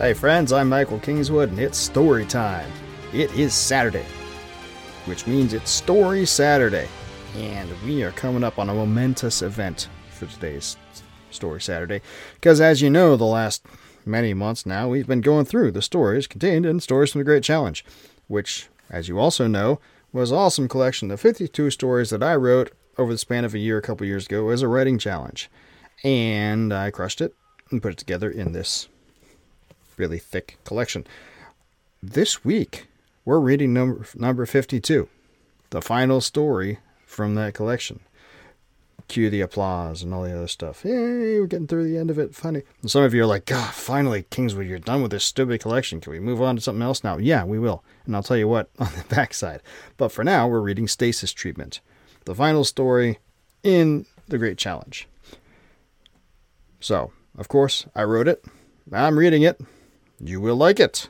Hey friends, I'm Michael Kingswood, and it's story time. It is Saturday, which means it's Story Saturday, and we are coming up on a momentous event for today's Story Saturday, because as you know, the last many months now, we've been going through the stories contained in Stories from the Great Challenge, which, as you also know, was an awesome collection of 52 stories that I wrote over the span of a year a couple years ago as a writing challenge. And I crushed it and put it together in this really thick collection. This week, we're reading number number 52, the final story from that collection. Cue the applause and all the other stuff. Yay, we're getting through the end of it. Funny. And some of you are like, God, finally, Kingswood, you're done with this stupid collection. Can we move on to something else now? Yeah, we will. And I'll tell you what on the backside. But for now, we're reading Stasis Treatment, the final story in The Great Challenge. So, of course, I wrote it. I'm reading it. You will like it.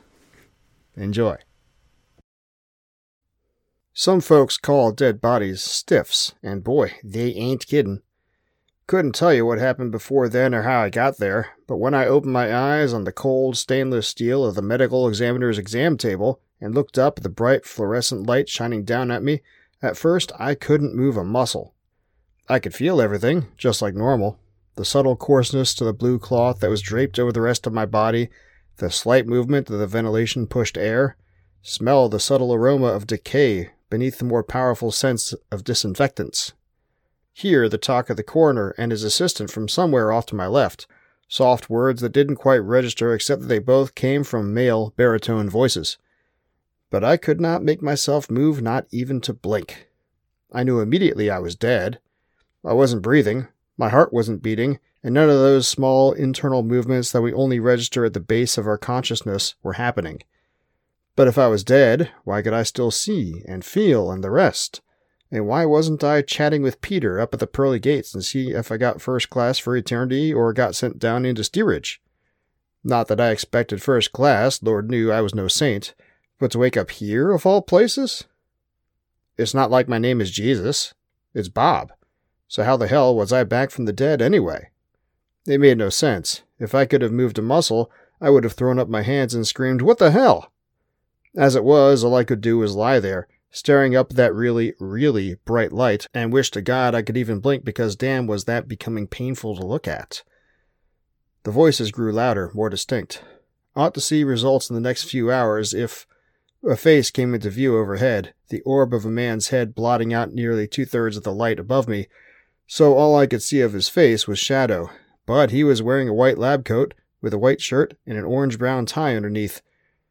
Enjoy. Some folks call dead bodies stiffs, and boy, they ain't kiddin'. Couldn't tell you what happened before then or how I got there, but when I opened my eyes on the cold stainless steel of the medical examiner's exam table and looked up at the bright fluorescent light shining down at me, at first I couldn't move a muscle. I could feel everything, just like normal. The subtle coarseness to the blue cloth that was draped over the rest of my body, the slight movement of the ventilation pushed air, smell the subtle aroma of decay beneath the more powerful sense of disinfectants. Hear the talk of the coroner and his assistant from somewhere off to my left, soft words that didn't quite register except that they both came from male baritone voices. But I could not make myself move, not even to blink. I knew immediately I was dead. I wasn't breathing, my heart wasn't beating, and none of those small internal movements that we only register at the base of our consciousness were happening. But if I was dead, why could I still see and feel and the rest? And why wasn't I chatting with Peter up at the pearly gates and see if I got first class for eternity or got sent down into steerage? Not that I expected first class, Lord knew I was no saint, but to wake up here, of all places? It's not like my name is Jesus. It's Bob. So how the hell was I back from the dead anyway? It made no sense. If I could have moved a muscle, I would have thrown up my hands and screamed, What the hell? As it was, all I could do was lie there, staring up at that really, really bright light, and wish to God I could even blink because damn was that becoming painful to look at. The voices grew louder, more distinct. Ought to see results in the next few hours if a face came into view overhead, the orb of a man's head blotting out nearly two thirds of the light above me, so all I could see of his face was shadow, but he was wearing a white lab coat with a white shirt and an orange brown tie underneath.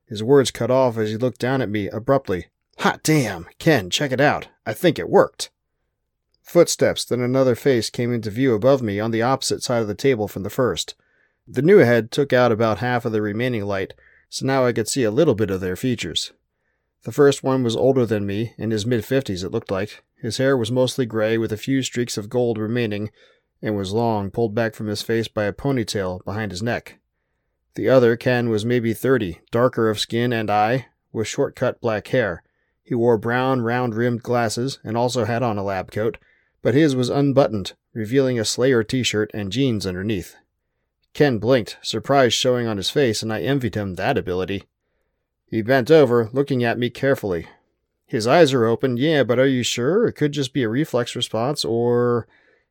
His words cut off as he looked down at me abruptly. Hot damn! Ken, check it out. I think it worked. Footsteps, then another face came into view above me on the opposite side of the table from the first. The new head took out about half of the remaining light, so now I could see a little bit of their features. The first one was older than me, in his mid fifties it looked like. His hair was mostly gray with a few streaks of gold remaining, and was long, pulled back from his face by a ponytail behind his neck. The other, Ken, was maybe thirty, darker of skin and eye, with short cut black hair. He wore brown, round rimmed glasses and also had on a lab coat, but his was unbuttoned, revealing a Slayer t shirt and jeans underneath. Ken blinked, surprise showing on his face, and I envied him that ability. He bent over, looking at me carefully. His eyes are open, yeah, but are you sure? It could just be a reflex response, or.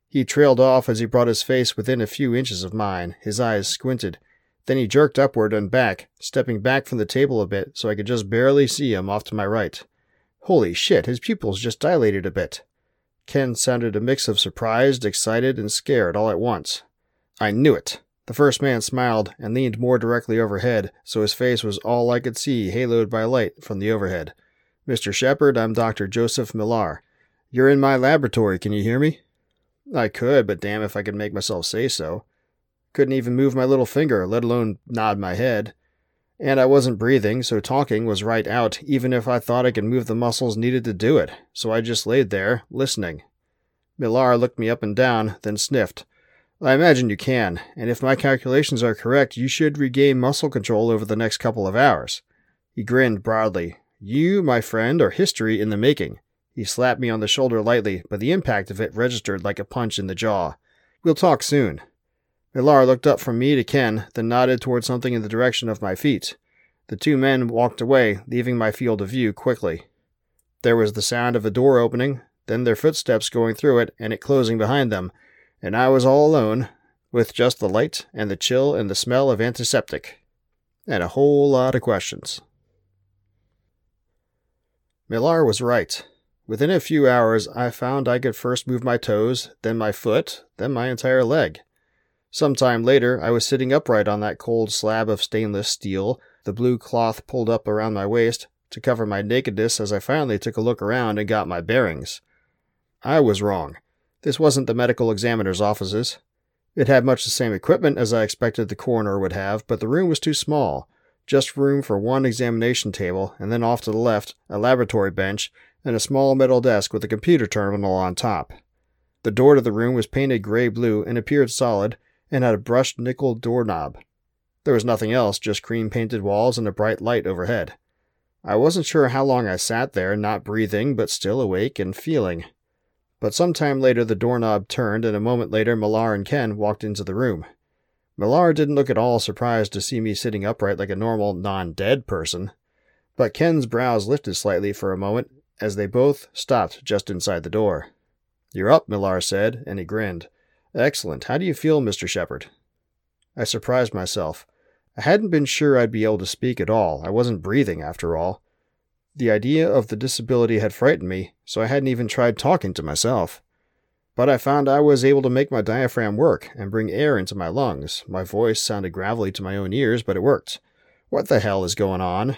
He trailed off as he brought his face within a few inches of mine, his eyes squinted. Then he jerked upward and back, stepping back from the table a bit so I could just barely see him off to my right. Holy shit, his pupils just dilated a bit. Ken sounded a mix of surprised, excited, and scared all at once. I knew it. The first man smiled and leaned more directly overhead, so his face was all I could see haloed by light from the overhead. Mr. Shepard, I'm Dr. Joseph Millar. You're in my laboratory, can you hear me? I could, but damn if I could make myself say so. Couldn't even move my little finger, let alone nod my head. And I wasn't breathing, so talking was right out, even if I thought I could move the muscles needed to do it, so I just laid there, listening. Millar looked me up and down, then sniffed. I imagine you can, and if my calculations are correct, you should regain muscle control over the next couple of hours. He grinned broadly. You, my friend, are history in the making. He slapped me on the shoulder lightly, but the impact of it registered like a punch in the jaw. We'll talk soon. Millar looked up from me to Ken, then nodded toward something in the direction of my feet. The two men walked away, leaving my field of view quickly. There was the sound of a door opening, then their footsteps going through it and it closing behind them, and I was all alone, with just the light and the chill and the smell of antiseptic, and a whole lot of questions. Millar was right. Within a few hours, I found I could first move my toes, then my foot, then my entire leg. Some time later, I was sitting upright on that cold slab of stainless steel, the blue cloth pulled up around my waist to cover my nakedness as I finally took a look around and got my bearings. I was wrong. This wasn't the medical examiner's offices. It had much the same equipment as I expected the coroner would have, but the room was too small. Just room for one examination table, and then off to the left, a laboratory bench, and a small metal desk with a computer terminal on top. The door to the room was painted gray blue and appeared solid, and had a brushed nickel doorknob. There was nothing else, just cream painted walls and a bright light overhead. I wasn't sure how long I sat there, not breathing, but still awake and feeling. But some time later the doorknob turned, and a moment later Millar and Ken walked into the room. Millar didn't look at all surprised to see me sitting upright like a normal, non dead person. But Ken's brows lifted slightly for a moment as they both stopped just inside the door. You're up, Millar said, and he grinned. Excellent. How do you feel, Mr. Shepard? I surprised myself. I hadn't been sure I'd be able to speak at all. I wasn't breathing, after all. The idea of the disability had frightened me, so I hadn't even tried talking to myself. But I found I was able to make my diaphragm work and bring air into my lungs. My voice sounded gravelly to my own ears, but it worked. What the hell is going on?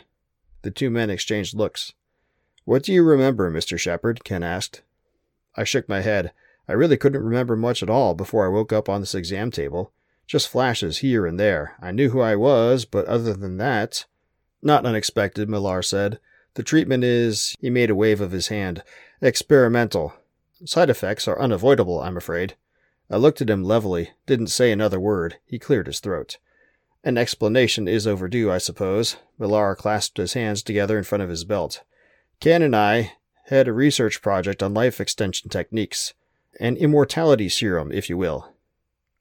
The two men exchanged looks. What do you remember, Mr. Shepard? Ken asked. I shook my head. I really couldn't remember much at all before I woke up on this exam table. Just flashes here and there. I knew who I was, but other than that. Not unexpected, Millar said. The treatment is, he made a wave of his hand, experimental. Side effects are unavoidable, I'm afraid. I looked at him levelly, didn't say another word. He cleared his throat. An explanation is overdue, I suppose. Millar clasped his hands together in front of his belt. Ken and I had a research project on life extension techniques. An immortality serum, if you will.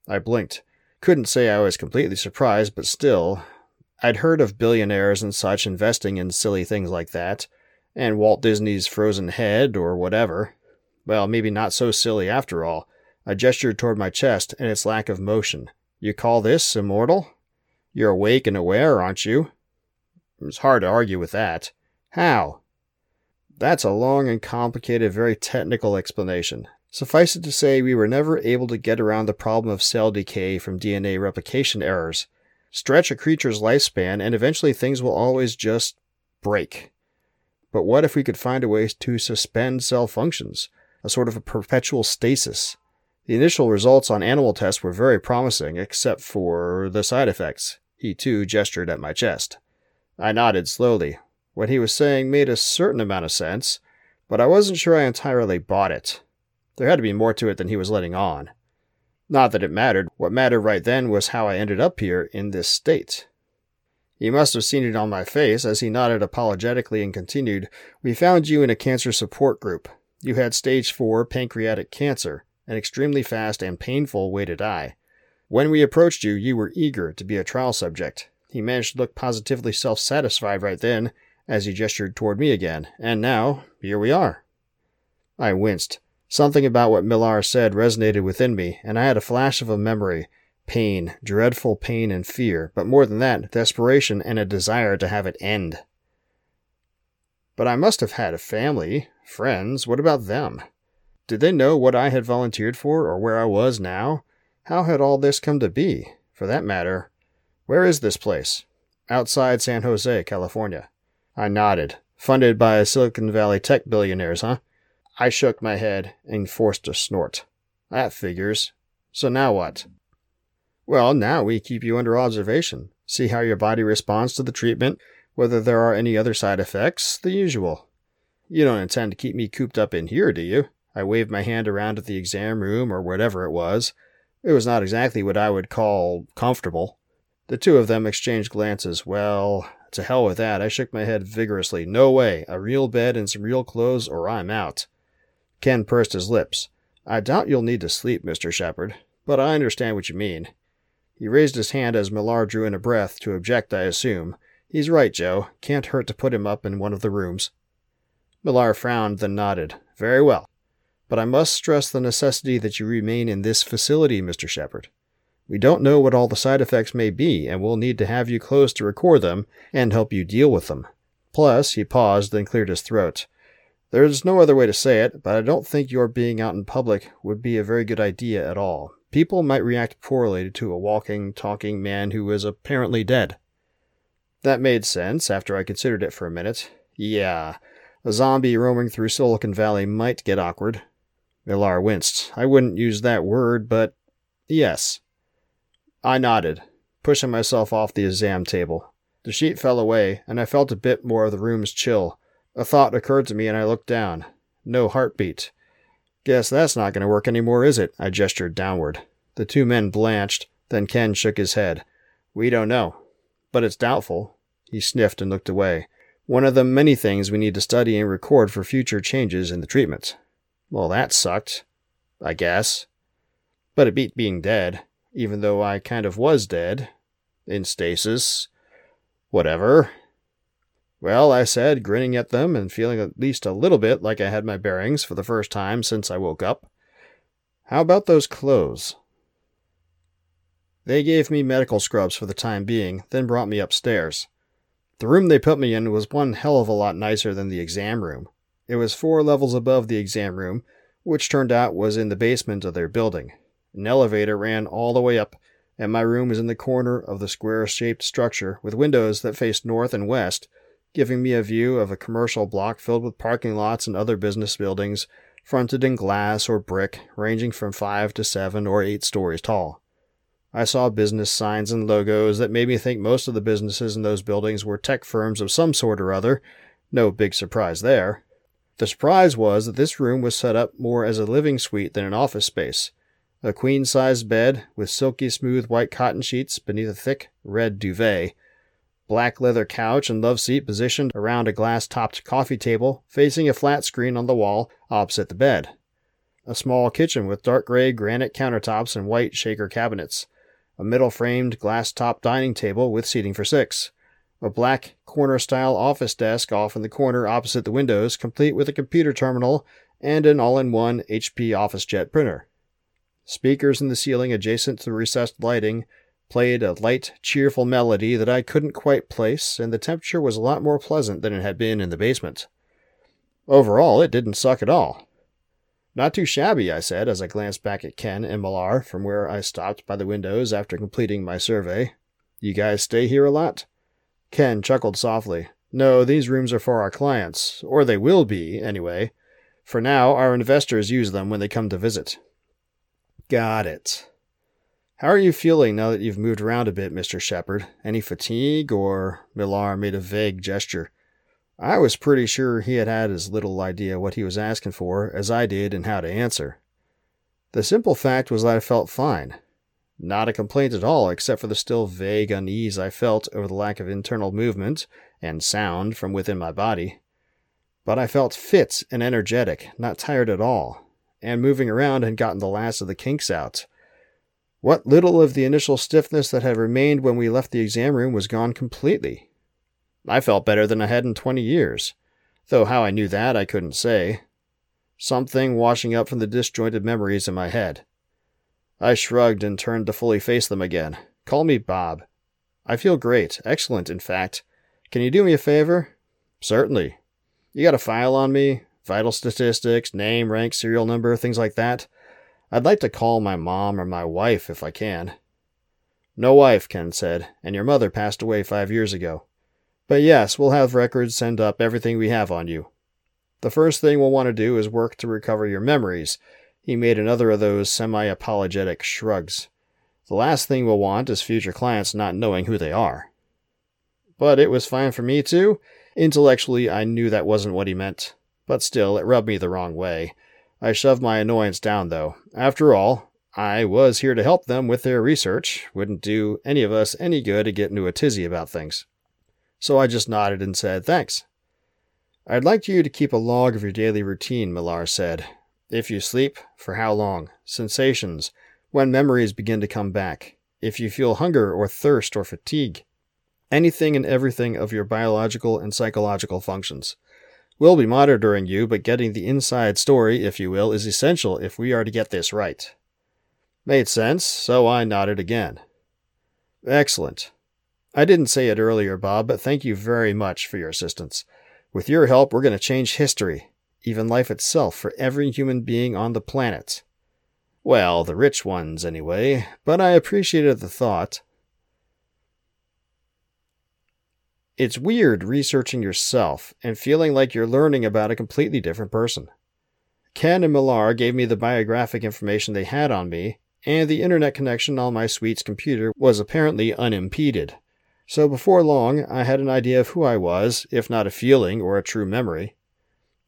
I blinked. Couldn't say I was completely surprised, but still, I'd heard of billionaires and such investing in silly things like that, and Walt Disney's frozen head or whatever. Well, maybe not so silly after all. I gestured toward my chest and its lack of motion. You call this immortal? You're awake and aware, aren't you? It's hard to argue with that. How? That's a long and complicated, very technical explanation. Suffice it to say, we were never able to get around the problem of cell decay from DNA replication errors. Stretch a creature's lifespan, and eventually things will always just break. But what if we could find a way to suspend cell functions, a sort of a perpetual stasis? The initial results on animal tests were very promising, except for the side effects. He too gestured at my chest. I nodded slowly. What he was saying made a certain amount of sense, but I wasn't sure I entirely bought it. There had to be more to it than he was letting on. Not that it mattered. What mattered right then was how I ended up here in this state. He must have seen it on my face as he nodded apologetically and continued, We found you in a cancer support group. You had stage 4 pancreatic cancer, an extremely fast and painful way to die. When we approached you, you were eager to be a trial subject. He managed to look positively self satisfied right then as he gestured toward me again, and now, here we are. I winced. Something about what Millar said resonated within me, and I had a flash of a memory pain, dreadful pain and fear, but more than that, desperation and a desire to have it end. But I must have had a family, friends. What about them? Did they know what I had volunteered for or where I was now? How had all this come to be? For that matter, where is this place? Outside San Jose, California. I nodded. Funded by Silicon Valley tech billionaires, huh? I shook my head and forced a snort. That figures. So now what? Well, now we keep you under observation. see how your body responds to the treatment, whether there are any other side effects, the usual. You don't intend to keep me cooped up in here, do you? I waved my hand around at the exam room or whatever it was. It was not exactly what I would call comfortable. The two of them exchanged glances. Well, to hell with that. I shook my head vigorously. No way. A real bed and some real clothes, or I'm out. Ken pursed his lips. I doubt you'll need to sleep, Mr. Shepard, but I understand what you mean. He raised his hand as Millar drew in a breath, to object, I assume. He's right, Joe. Can't hurt to put him up in one of the rooms. Millar frowned, then nodded. Very well. But I must stress the necessity that you remain in this facility, Mr. Shepard. We don't know what all the side effects may be, and we'll need to have you close to record them and help you deal with them. Plus, he paused, then cleared his throat. There's no other way to say it, but I don't think your being out in public would be a very good idea at all. People might react poorly to a walking, talking man who is apparently dead. That made sense after I considered it for a minute. Yeah, a zombie roaming through Silicon Valley might get awkward. Millar winced. I wouldn't use that word, but yes. I nodded, pushing myself off the exam table. The sheet fell away, and I felt a bit more of the room's chill. A thought occurred to me, and I looked down. No heartbeat. Guess that's not going to work anymore, is it? I gestured downward. The two men blanched, then Ken shook his head. We don't know. But it's doubtful. He sniffed and looked away. One of the many things we need to study and record for future changes in the treatment. Well, that sucked. I guess. But it beat being dead, even though I kind of was dead. In stasis. Whatever. Well, I said, grinning at them and feeling at least a little bit like I had my bearings for the first time since I woke up. How about those clothes? They gave me medical scrubs for the time being, then brought me upstairs. The room they put me in was one hell of a lot nicer than the exam room. It was four levels above the exam room, which turned out was in the basement of their building. An elevator ran all the way up, and my room was in the corner of the square shaped structure with windows that faced north and west giving me a view of a commercial block filled with parking lots and other business buildings, fronted in glass or brick, ranging from five to seven or eight stories tall. I saw business signs and logos that made me think most of the businesses in those buildings were tech firms of some sort or other. No big surprise there. The surprise was that this room was set up more as a living suite than an office space. A queen sized bed with silky smooth white cotton sheets beneath a thick red duvet, black leather couch and love seat positioned around a glass topped coffee table facing a flat screen on the wall opposite the bed. A small kitchen with dark gray granite countertops and white shaker cabinets. A middle framed glass top dining table with seating for six. A black corner style office desk off in the corner opposite the windows, complete with a computer terminal and an all in one HP OfficeJet printer. Speakers in the ceiling adjacent to the recessed lighting played a light, cheerful melody that I couldn't quite place, and the temperature was a lot more pleasant than it had been in the basement. Overall, it didn't suck at all. Not too shabby, I said as I glanced back at Ken and Millar from where I stopped by the windows after completing my survey. You guys stay here a lot? Ken chuckled softly. No, these rooms are for our clients, or they will be, anyway. For now, our investors use them when they come to visit. Got it. How are you feeling now that you've moved around a bit, Mr. Shepard? Any fatigue, or Millar made a vague gesture. I was pretty sure he had had as little idea what he was asking for as I did and how to answer. The simple fact was that I felt fine. Not a complaint at all, except for the still vague unease I felt over the lack of internal movement and sound from within my body. But I felt fit and energetic, not tired at all, and moving around had gotten the last of the kinks out. What little of the initial stiffness that had remained when we left the exam room was gone completely. I felt better than I had in twenty years, though how I knew that I couldn't say. Something washing up from the disjointed memories in my head. I shrugged and turned to fully face them again. Call me Bob. I feel great, excellent, in fact. Can you do me a favor? Certainly. You got a file on me? Vital statistics, name, rank, serial number, things like that? I'd like to call my mom or my wife if I can. No wife, Ken said, and your mother passed away five years ago. But yes, we'll have records send up everything we have on you. The first thing we'll want to do is work to recover your memories. He made another of those semi apologetic shrugs. The last thing we'll want is future clients not knowing who they are. But it was fine for me too. Intellectually, I knew that wasn't what he meant. But still, it rubbed me the wrong way. I shoved my annoyance down, though. After all, I was here to help them with their research. Wouldn't do any of us any good to get into a tizzy about things. So I just nodded and said, Thanks. I'd like you to keep a log of your daily routine, Millar said. If you sleep, for how long? Sensations, when memories begin to come back. If you feel hunger or thirst or fatigue. Anything and everything of your biological and psychological functions. We'll be monitoring you, but getting the inside story, if you will, is essential if we are to get this right. Made sense, so I nodded again. Excellent. I didn't say it earlier, Bob, but thank you very much for your assistance. With your help, we're going to change history, even life itself, for every human being on the planet. Well, the rich ones, anyway, but I appreciated the thought. It's weird researching yourself and feeling like you're learning about a completely different person. Ken and Millar gave me the biographic information they had on me, and the internet connection on my suite's computer was apparently unimpeded. So before long, I had an idea of who I was, if not a feeling or a true memory.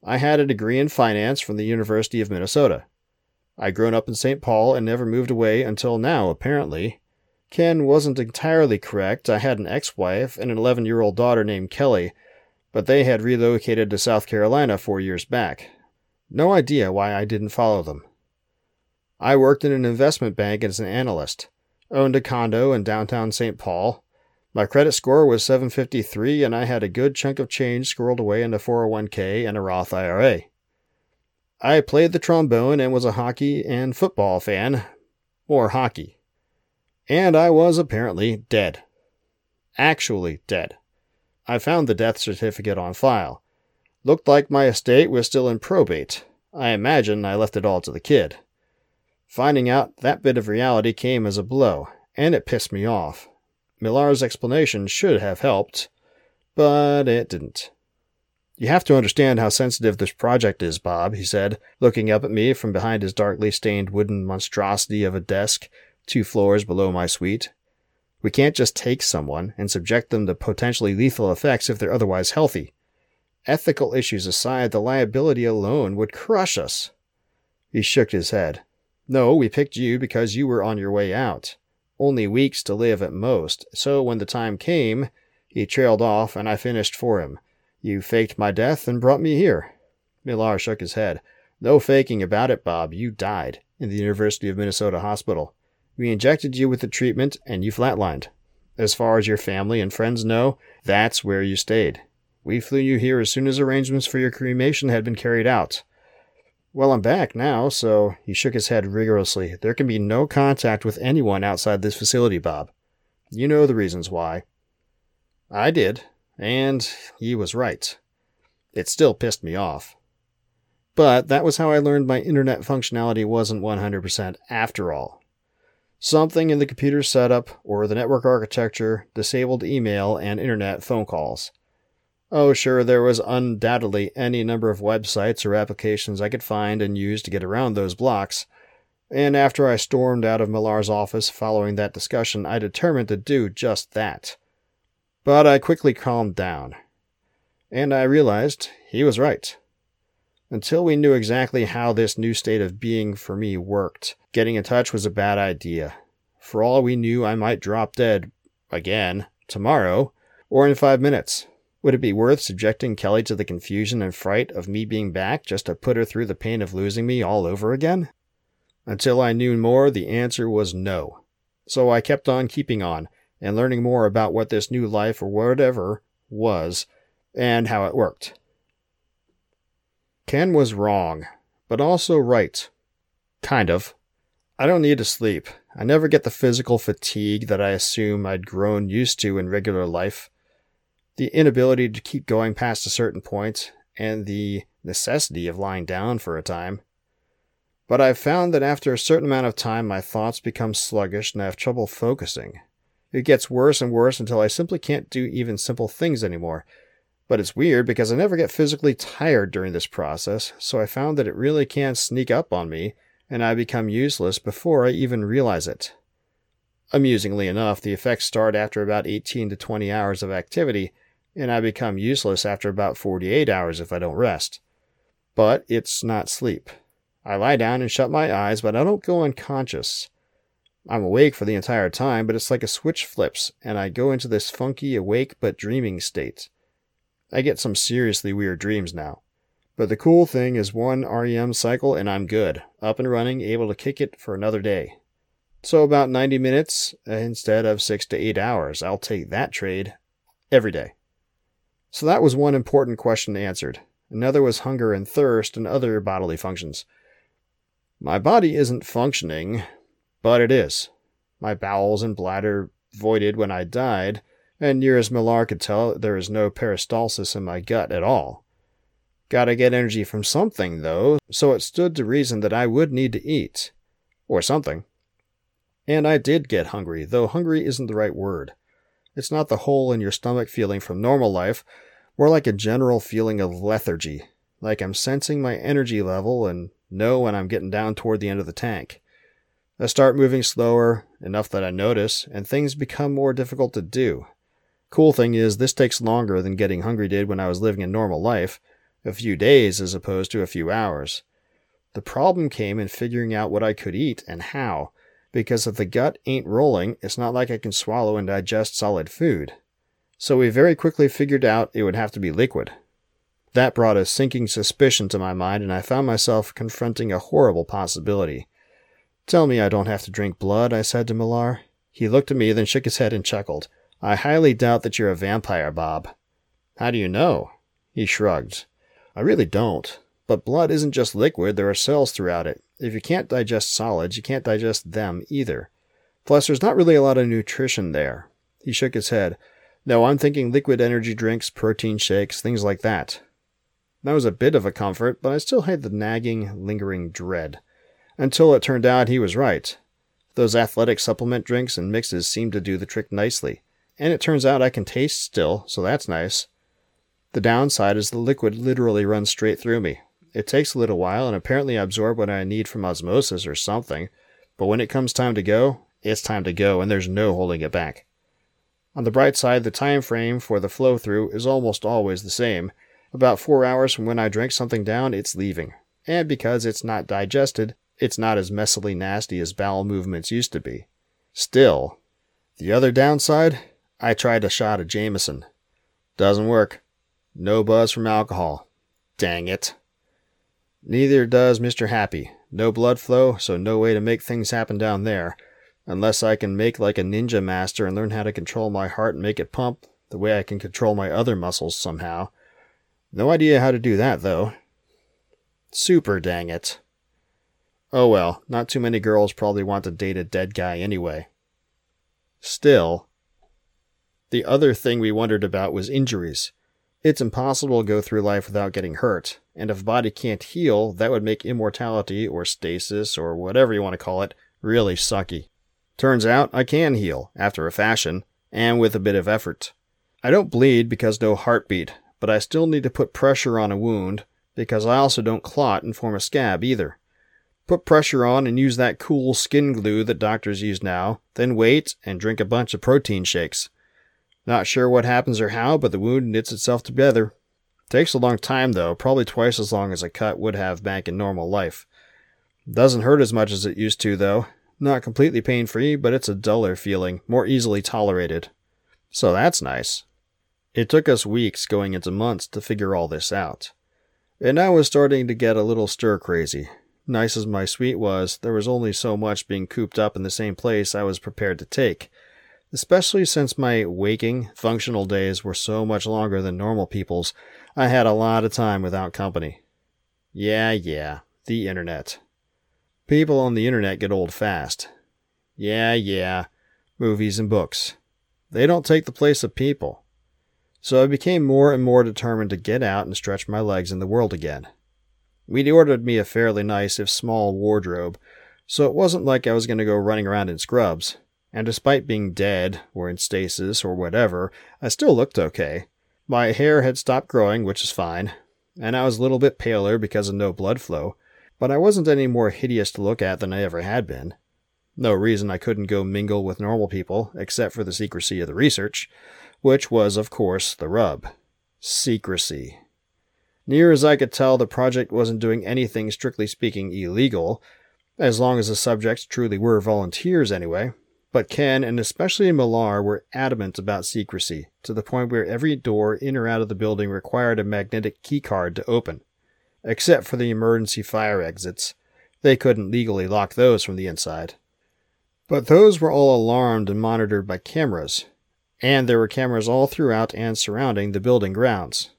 I had a degree in finance from the University of Minnesota. I'd grown up in St. Paul and never moved away until now, apparently. Ken wasn't entirely correct. I had an ex wife and an 11 year old daughter named Kelly, but they had relocated to South Carolina four years back. No idea why I didn't follow them. I worked in an investment bank as an analyst, owned a condo in downtown St. Paul. My credit score was 753, and I had a good chunk of change squirreled away in a 401k and a Roth IRA. I played the trombone and was a hockey and football fan. More hockey. And I was apparently dead. Actually dead. I found the death certificate on file. Looked like my estate was still in probate. I imagine I left it all to the kid. Finding out that bit of reality came as a blow, and it pissed me off. Millar's explanation should have helped, but it didn't. You have to understand how sensitive this project is, Bob, he said, looking up at me from behind his darkly stained wooden monstrosity of a desk two floors below my suite. We can't just take someone and subject them to potentially lethal effects if they're otherwise healthy. Ethical issues aside, the liability alone would crush us. He shook his head. No, we picked you because you were on your way out. Only weeks to live at most, so when the time came, he trailed off and I finished for him. You faked my death and brought me here. Millar shook his head. No faking about it, Bob. You died in the University of Minnesota hospital. We injected you with the treatment and you flatlined. As far as your family and friends know, that's where you stayed. We flew you here as soon as arrangements for your cremation had been carried out. Well, I'm back now, so he shook his head rigorously. There can be no contact with anyone outside this facility, Bob. You know the reasons why. I did, and he was right. It still pissed me off. But that was how I learned my internet functionality wasn't 100% after all. Something in the computer setup or the network architecture disabled email and internet phone calls. Oh, sure, there was undoubtedly any number of websites or applications I could find and use to get around those blocks. And after I stormed out of Millar's office following that discussion, I determined to do just that. But I quickly calmed down. And I realized he was right. Until we knew exactly how this new state of being for me worked, getting in touch was a bad idea. For all we knew, I might drop dead again tomorrow or in five minutes. Would it be worth subjecting Kelly to the confusion and fright of me being back just to put her through the pain of losing me all over again? Until I knew more, the answer was no. So I kept on keeping on and learning more about what this new life or whatever was and how it worked. Ken was wrong, but also right. Kind of. I don't need to sleep. I never get the physical fatigue that I assume I'd grown used to in regular life the inability to keep going past a certain point, and the necessity of lying down for a time. But I've found that after a certain amount of time, my thoughts become sluggish and I have trouble focusing. It gets worse and worse until I simply can't do even simple things anymore. But it's weird because I never get physically tired during this process, so I found that it really can sneak up on me and I become useless before I even realize it. Amusingly enough, the effects start after about 18 to 20 hours of activity, and I become useless after about 48 hours if I don't rest. But it's not sleep. I lie down and shut my eyes, but I don't go unconscious. I'm awake for the entire time, but it's like a switch flips, and I go into this funky awake but dreaming state. I get some seriously weird dreams now. But the cool thing is one REM cycle and I'm good, up and running, able to kick it for another day. So about 90 minutes uh, instead of 6 to 8 hours. I'll take that trade every day. So that was one important question answered. Another was hunger and thirst and other bodily functions. My body isn't functioning, but it is. My bowels and bladder voided when I died, and near as Millar could tell, there is no peristalsis in my gut at all. Gotta get energy from something, though, so it stood to reason that I would need to eat. Or something. And I did get hungry, though hungry isn't the right word. It's not the hole in your stomach feeling from normal life, more like a general feeling of lethargy, like I'm sensing my energy level and know when I'm getting down toward the end of the tank. I start moving slower, enough that I notice, and things become more difficult to do. Cool thing is, this takes longer than getting hungry did when I was living a normal life, a few days as opposed to a few hours. The problem came in figuring out what I could eat and how, because if the gut ain't rolling, it's not like I can swallow and digest solid food. So we very quickly figured out it would have to be liquid. That brought a sinking suspicion to my mind, and I found myself confronting a horrible possibility. Tell me I don't have to drink blood, I said to Millar. He looked at me, then shook his head and chuckled. I highly doubt that you're a vampire, Bob. How do you know? He shrugged. I really don't. But blood isn't just liquid, there are cells throughout it. If you can't digest solids, you can't digest them either. Plus, there's not really a lot of nutrition there. He shook his head. No, I'm thinking liquid energy drinks, protein shakes, things like that. That was a bit of a comfort, but I still had the nagging, lingering dread. Until it turned out he was right. Those athletic supplement drinks and mixes seemed to do the trick nicely. And it turns out I can taste still, so that's nice. The downside is the liquid literally runs straight through me. It takes a little while and apparently I absorb what I need from osmosis or something, but when it comes time to go, it's time to go and there's no holding it back. On the bright side, the time frame for the flow through is almost always the same. About four hours from when I drink something down, it's leaving. And because it's not digested, it's not as messily nasty as bowel movements used to be. Still, the other downside, I tried a shot of Jameson. Doesn't work. No buzz from alcohol. Dang it. Neither does Mr. Happy. No blood flow, so no way to make things happen down there. Unless I can make like a ninja master and learn how to control my heart and make it pump the way I can control my other muscles somehow. No idea how to do that, though. Super dang it. Oh well, not too many girls probably want to date a dead guy anyway. Still, the other thing we wondered about was injuries. It's impossible to go through life without getting hurt, and if body can't heal, that would make immortality, or stasis, or whatever you want to call it, really sucky. Turns out I can heal, after a fashion, and with a bit of effort. I don't bleed because no heartbeat, but I still need to put pressure on a wound, because I also don't clot and form a scab either. Put pressure on and use that cool skin glue that doctors use now, then wait and drink a bunch of protein shakes. Not sure what happens or how, but the wound knits itself together. Takes a long time though, probably twice as long as a cut would have back in normal life. Doesn't hurt as much as it used to though. Not completely pain free, but it's a duller feeling, more easily tolerated. So that's nice. It took us weeks going into months to figure all this out. And I was starting to get a little stir crazy. Nice as my suite was, there was only so much being cooped up in the same place I was prepared to take Especially since my waking, functional days were so much longer than normal people's, I had a lot of time without company. Yeah, yeah, the internet. People on the internet get old fast. Yeah, yeah, movies and books. They don't take the place of people. So I became more and more determined to get out and stretch my legs in the world again. We'd ordered me a fairly nice, if small, wardrobe, so it wasn't like I was going to go running around in scrubs and despite being dead or in stasis or whatever, I still looked okay. My hair had stopped growing, which is fine, and I was a little bit paler because of no blood flow, but I wasn't any more hideous to look at than I ever had been. No reason I couldn't go mingle with normal people, except for the secrecy of the research, which was, of course, the rub. Secrecy. Near as I could tell, the project wasn't doing anything strictly speaking illegal, as long as the subjects truly were volunteers anyway. But Ken and especially Millar were adamant about secrecy, to the point where every door in or out of the building required a magnetic keycard to open. Except for the emergency fire exits. They couldn't legally lock those from the inside. But those were all alarmed and monitored by cameras, and there were cameras all throughout and surrounding the building grounds.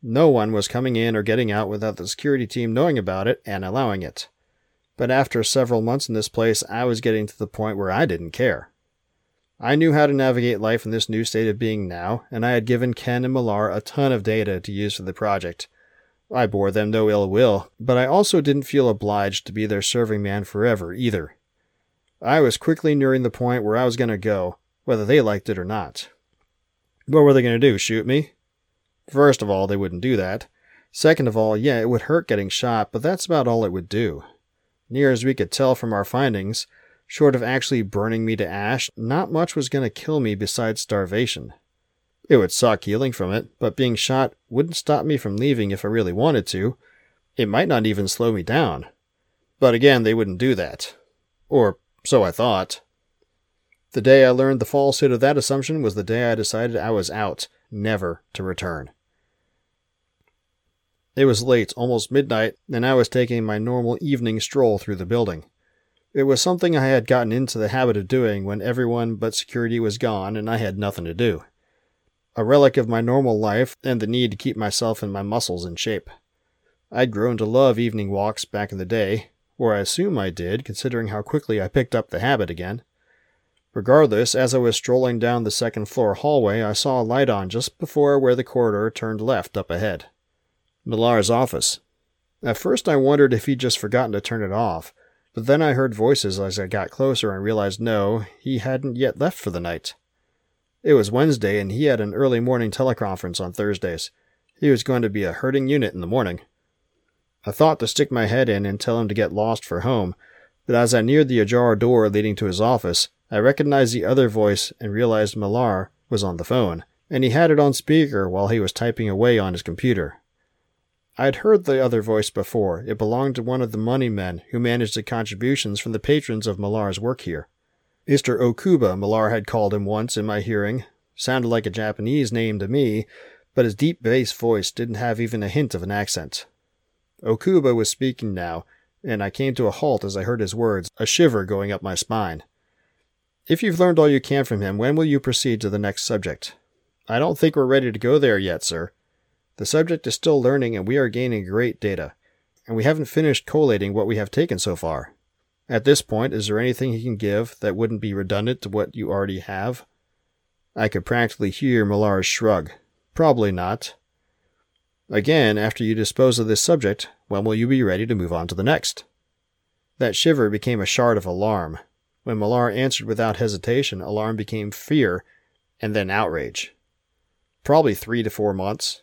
No one was coming in or getting out without the security team knowing about it and allowing it. But after several months in this place, I was getting to the point where I didn't care. I knew how to navigate life in this new state of being now, and I had given Ken and Millar a ton of data to use for the project. I bore them no ill will, but I also didn't feel obliged to be their serving man forever either. I was quickly nearing the point where I was going to go, whether they liked it or not. What were they going to do? Shoot me? First of all, they wouldn't do that. Second of all, yeah, it would hurt getting shot, but that's about all it would do. Near as we could tell from our findings, short of actually burning me to ash, not much was going to kill me besides starvation. It would suck healing from it, but being shot wouldn't stop me from leaving if I really wanted to. It might not even slow me down. But again, they wouldn't do that. Or so I thought. The day I learned the falsehood of that assumption was the day I decided I was out, never to return. It was late, almost midnight, and I was taking my normal evening stroll through the building. It was something I had gotten into the habit of doing when everyone but security was gone and I had nothing to do. A relic of my normal life and the need to keep myself and my muscles in shape. I'd grown to love evening walks back in the day, or I assume I did, considering how quickly I picked up the habit again. Regardless, as I was strolling down the second floor hallway, I saw a light on just before where the corridor turned left up ahead. Millar's office. At first I wondered if he'd just forgotten to turn it off, but then I heard voices as I got closer and realized no, he hadn't yet left for the night. It was Wednesday and he had an early morning teleconference on Thursdays. He was going to be a herding unit in the morning. I thought to stick my head in and tell him to get lost for home, but as I neared the ajar door leading to his office, I recognized the other voice and realized Millar was on the phone, and he had it on speaker while he was typing away on his computer. I'd heard the other voice before. It belonged to one of the money men who managed the contributions from the patrons of Millar's work here. Mr. Okuba, Millar had called him once in my hearing. Sounded like a Japanese name to me, but his deep bass voice didn't have even a hint of an accent. Okuba was speaking now, and I came to a halt as I heard his words, a shiver going up my spine. If you've learned all you can from him, when will you proceed to the next subject? I don't think we're ready to go there yet, sir. The subject is still learning and we are gaining great data, and we haven't finished collating what we have taken so far. At this point, is there anything he can give that wouldn't be redundant to what you already have? I could practically hear Millar's shrug. Probably not. Again, after you dispose of this subject, when will you be ready to move on to the next? That shiver became a shard of alarm. When Millar answered without hesitation, alarm became fear, and then outrage. Probably three to four months.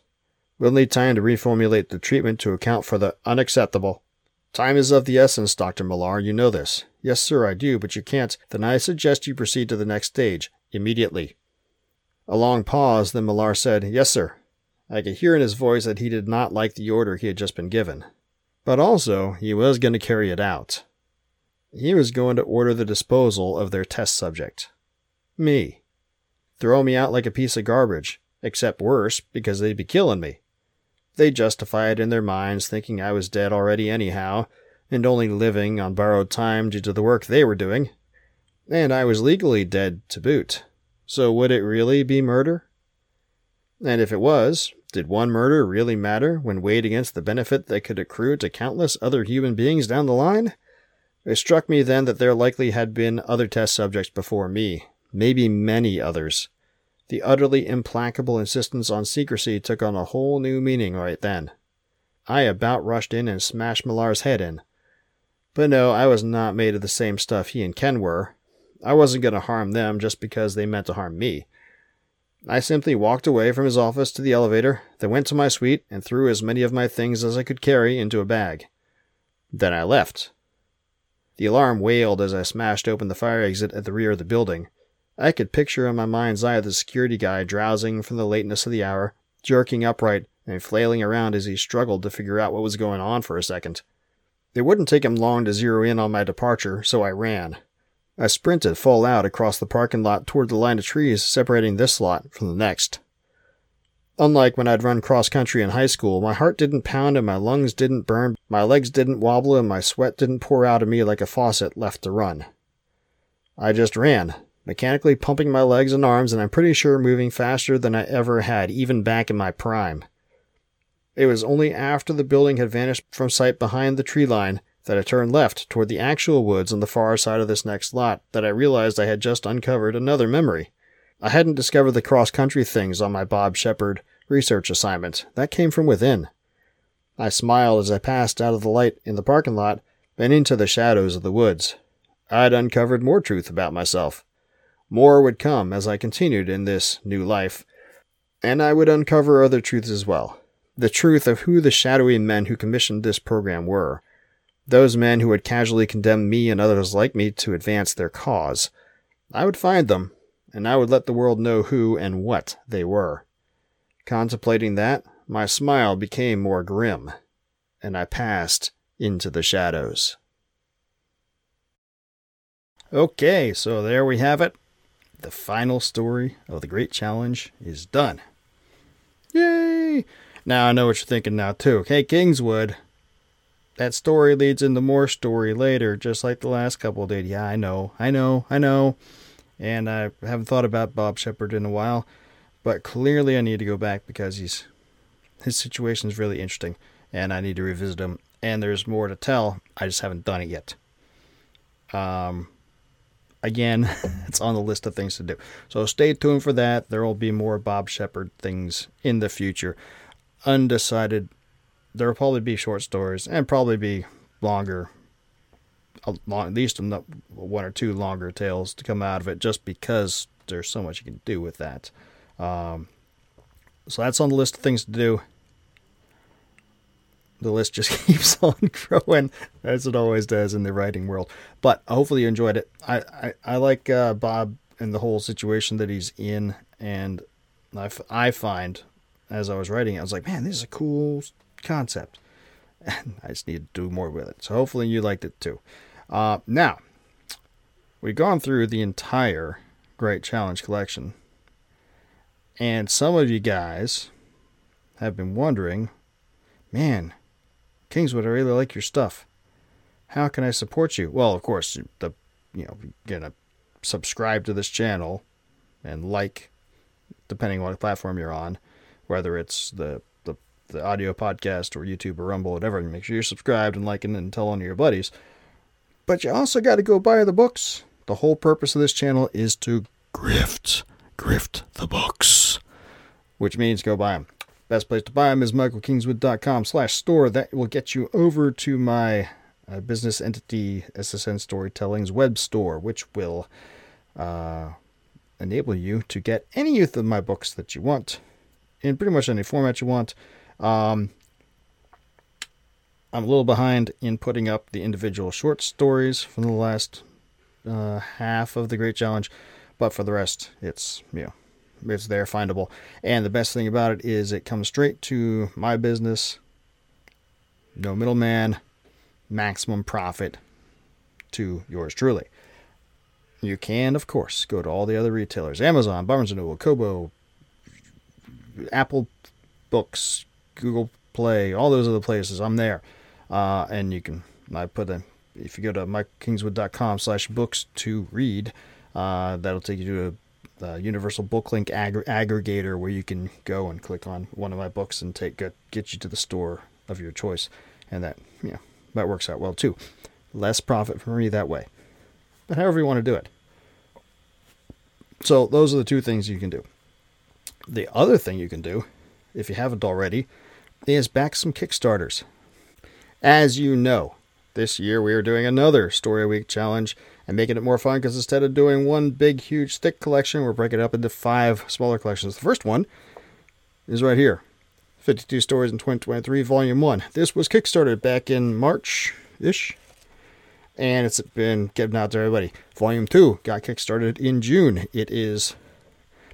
We'll need time to reformulate the treatment to account for the unacceptable. Time is of the essence, Dr. Millar. You know this. Yes, sir, I do, but you can't. Then I suggest you proceed to the next stage, immediately. A long pause, then Millar said, Yes, sir. I could hear in his voice that he did not like the order he had just been given. But also, he was going to carry it out. He was going to order the disposal of their test subject. Me. Throw me out like a piece of garbage, except worse, because they'd be killing me. They justify it in their minds, thinking I was dead already anyhow, and only living on borrowed time due to the work they were doing. And I was legally dead to boot. So would it really be murder? And if it was, did one murder really matter when weighed against the benefit that could accrue to countless other human beings down the line? It struck me then that there likely had been other test subjects before me, maybe many others. The utterly implacable insistence on secrecy took on a whole new meaning right then. I about rushed in and smashed Millar's head in. But no, I was not made of the same stuff he and Ken were. I wasn't going to harm them just because they meant to harm me. I simply walked away from his office to the elevator, then went to my suite and threw as many of my things as I could carry into a bag. Then I left. The alarm wailed as I smashed open the fire exit at the rear of the building. I could picture in my mind's eye the security guy drowsing from the lateness of the hour, jerking upright and flailing around as he struggled to figure out what was going on for a second. It wouldn't take him long to zero in on my departure, so I ran. I sprinted full out across the parking lot toward the line of trees separating this lot from the next. Unlike when I'd run cross country in high school, my heart didn't pound and my lungs didn't burn, my legs didn't wobble, and my sweat didn't pour out of me like a faucet left to run. I just ran, mechanically pumping my legs and arms, and I'm pretty sure moving faster than I ever had, even back in my prime. It was only after the building had vanished from sight behind the tree line that I turned left toward the actual woods on the far side of this next lot that I realized I had just uncovered another memory. I hadn't discovered the cross country things on my Bob Shepard research assignment. That came from within. I smiled as I passed out of the light in the parking lot and into the shadows of the woods. I'd uncovered more truth about myself. More would come as I continued in this new life, and I would uncover other truths as well. The truth of who the shadowy men who commissioned this program were. Those men who had casually condemned me and others like me to advance their cause. I would find them, and I would let the world know who and what they were. Contemplating that, my smile became more grim, and I passed into the shadows. Okay, so there we have it. The final story of the Great Challenge is done. Yay! Now I know what you're thinking now, too. Hey, Kingswood, that story leads into more story later, just like the last couple did. Yeah, I know, I know, I know. And I haven't thought about Bob Shepard in a while, but clearly I need to go back because he's his situation is really interesting, and I need to revisit him. And there's more to tell. I just haven't done it yet. Um, again, it's on the list of things to do. So stay tuned for that. There will be more Bob Shepard things in the future. Undecided. There will probably be short stories and probably be longer, long, at least one or two longer tales to come out of it, just because there's so much you can do with that. Um, so that's on the list of things to do. The list just keeps on growing, as it always does in the writing world. But hopefully you enjoyed it. I, I, I like uh, Bob and the whole situation that he's in. And I, I find, as I was writing, it, I was like, man, this is a cool concept. And I just need to do more with it. So hopefully you liked it too. Uh, now, we've gone through the entire Great Challenge collection and some of you guys have been wondering, man, Kingswood, I really like your stuff. How can I support you? Well, of course, the you know, you're gonna subscribe to this channel and like, depending on what platform you're on, whether it's the the, the audio podcast or YouTube or Rumble, whatever. Make sure you're subscribed and liking and tell on your buddies. But you also got to go buy the books. The whole purpose of this channel is to grift grift the books, which means go buy them. Best place to buy them is michaelkingswood.com slash store. That will get you over to my uh, business entity SSN Storytelling's web store, which will uh, enable you to get any of my books that you want in pretty much any format you want. Um, I'm a little behind in putting up the individual short stories from the last uh, half of the Great Challenge. But for the rest, it's you know, it's there findable. And the best thing about it is it comes straight to my business. No middleman, maximum profit to yours truly. You can, of course, go to all the other retailers: Amazon, Barnes and Noble, Kobo, Apple Books, Google Play, all those other places. I'm there, uh, and you can. I put a. If you go to mikekingswood.com/slash books to read, uh, that'll take you to a Universal Booklink ag- aggregator where you can go and click on one of my books and take get, get you to the store of your choice, and that know, that works out well too. Less profit for me that way, but however you want to do it. So those are the two things you can do. The other thing you can do, if you haven't already, is back some Kickstarters. As you know, this year we are doing another Story a Week challenge and making it more fun because instead of doing one big, huge, thick collection, we're breaking it up into five smaller collections. The first one is right here 52 Stories in 2023, Volume 1. This was kickstarted back in March ish. and it's been given out to everybody. Volume 2 got kickstarted in June. It is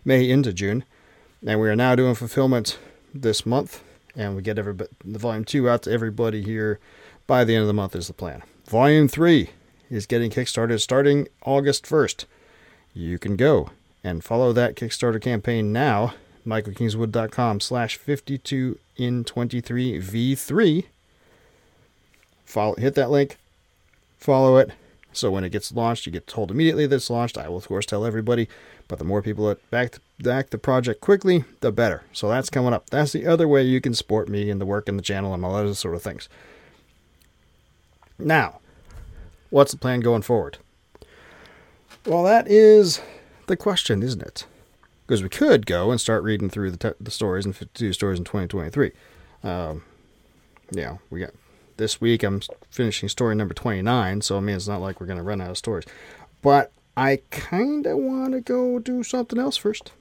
May into June, and we are now doing fulfillment this month, and we get the Volume 2 out to everybody here by the end of the month is the plan. Volume 3 is getting kickstarted starting August 1st. You can go and follow that Kickstarter campaign now, michaelkingswood.com slash 52 in 23 V3. Follow, hit that link, follow it. So when it gets launched, you get told immediately that it's launched. I will, of course, tell everybody. But the more people that back, back the project quickly, the better. So that's coming up. That's the other way you can support me and the work in the channel and all those sort of things. Now, what's the plan going forward? Well, that is the question, isn't it? Because we could go and start reading through the, te- the stories and 52 stories in 2023. Um, yeah, we got this week I'm finishing story number 29, so I mean, it's not like we're going to run out of stories. But I kind of want to go do something else first.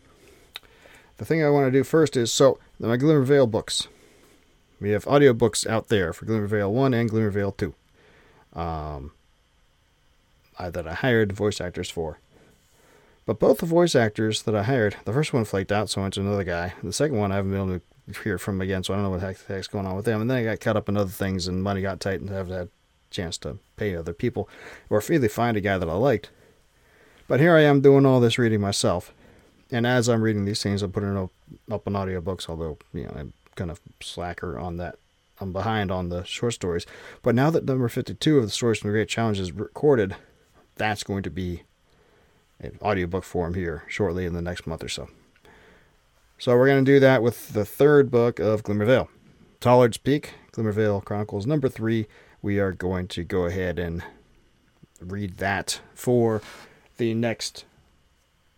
The thing I want to do first is so my Glimmervale books. We have audiobooks out there for Glimmervale 1 and Glimmervale 2. Um, I, that I hired voice actors for. But both the voice actors that I hired, the first one flaked out, so I went to another guy. The second one I haven't been able to hear from again, so I don't know what the heck's going on with them. And then I got caught up in other things, and money got tight, and I haven't had a chance to pay other people or really find a guy that I liked. But here I am doing all this reading myself. And as I'm reading these things, I'm putting up, up on audiobooks, although, you know, I'm kind of slacker on that. I'm behind on the short stories. But now that number 52 of the Stories from the Great Challenge is recorded, that's going to be an audiobook form here shortly in the next month or so. So we're going to do that with the third book of Glimmervale. Tollard's Peak, Glimmervale Chronicles number three. We are going to go ahead and read that for the next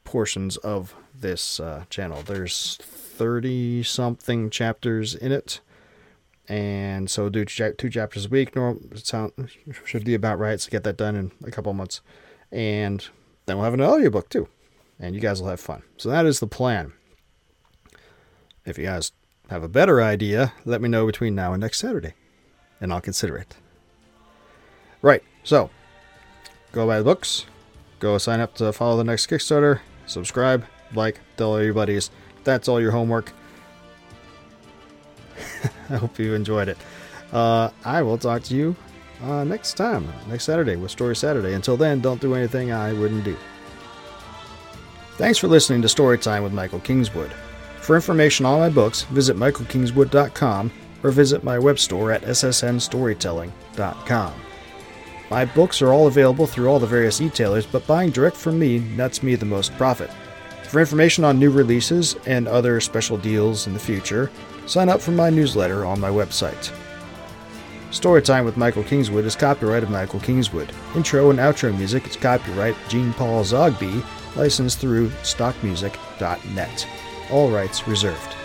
portions of this uh, channel. There's 30 something chapters in it. And so do two chapters a week. Normal sound should be about right. So get that done in a couple months. And then we'll have an audiobook too. And you guys will have fun. So that is the plan. If you guys have a better idea, let me know between now and next Saturday, and I'll consider it. Right, so go buy the books, go sign up to follow the next Kickstarter, subscribe, like, tell all your buddies. That's all your homework. I hope you enjoyed it. Uh, I will talk to you uh, next time, next Saturday with Story Saturday. Until then, don't do anything I wouldn't do. Thanks for listening to Storytime with Michael Kingswood. For information on my books, visit michaelkingswood.com or visit my web store at ssnstorytelling.com. My books are all available through all the various e-tailers, but buying direct from me nets me the most profit. For information on new releases and other special deals in the future, sign up for my newsletter on my website. Storytime with Michael Kingswood is copyright of Michael Kingswood. Intro and outro music is copyright Jean Paul Zogby, licensed through stockmusic.net all rights reserved.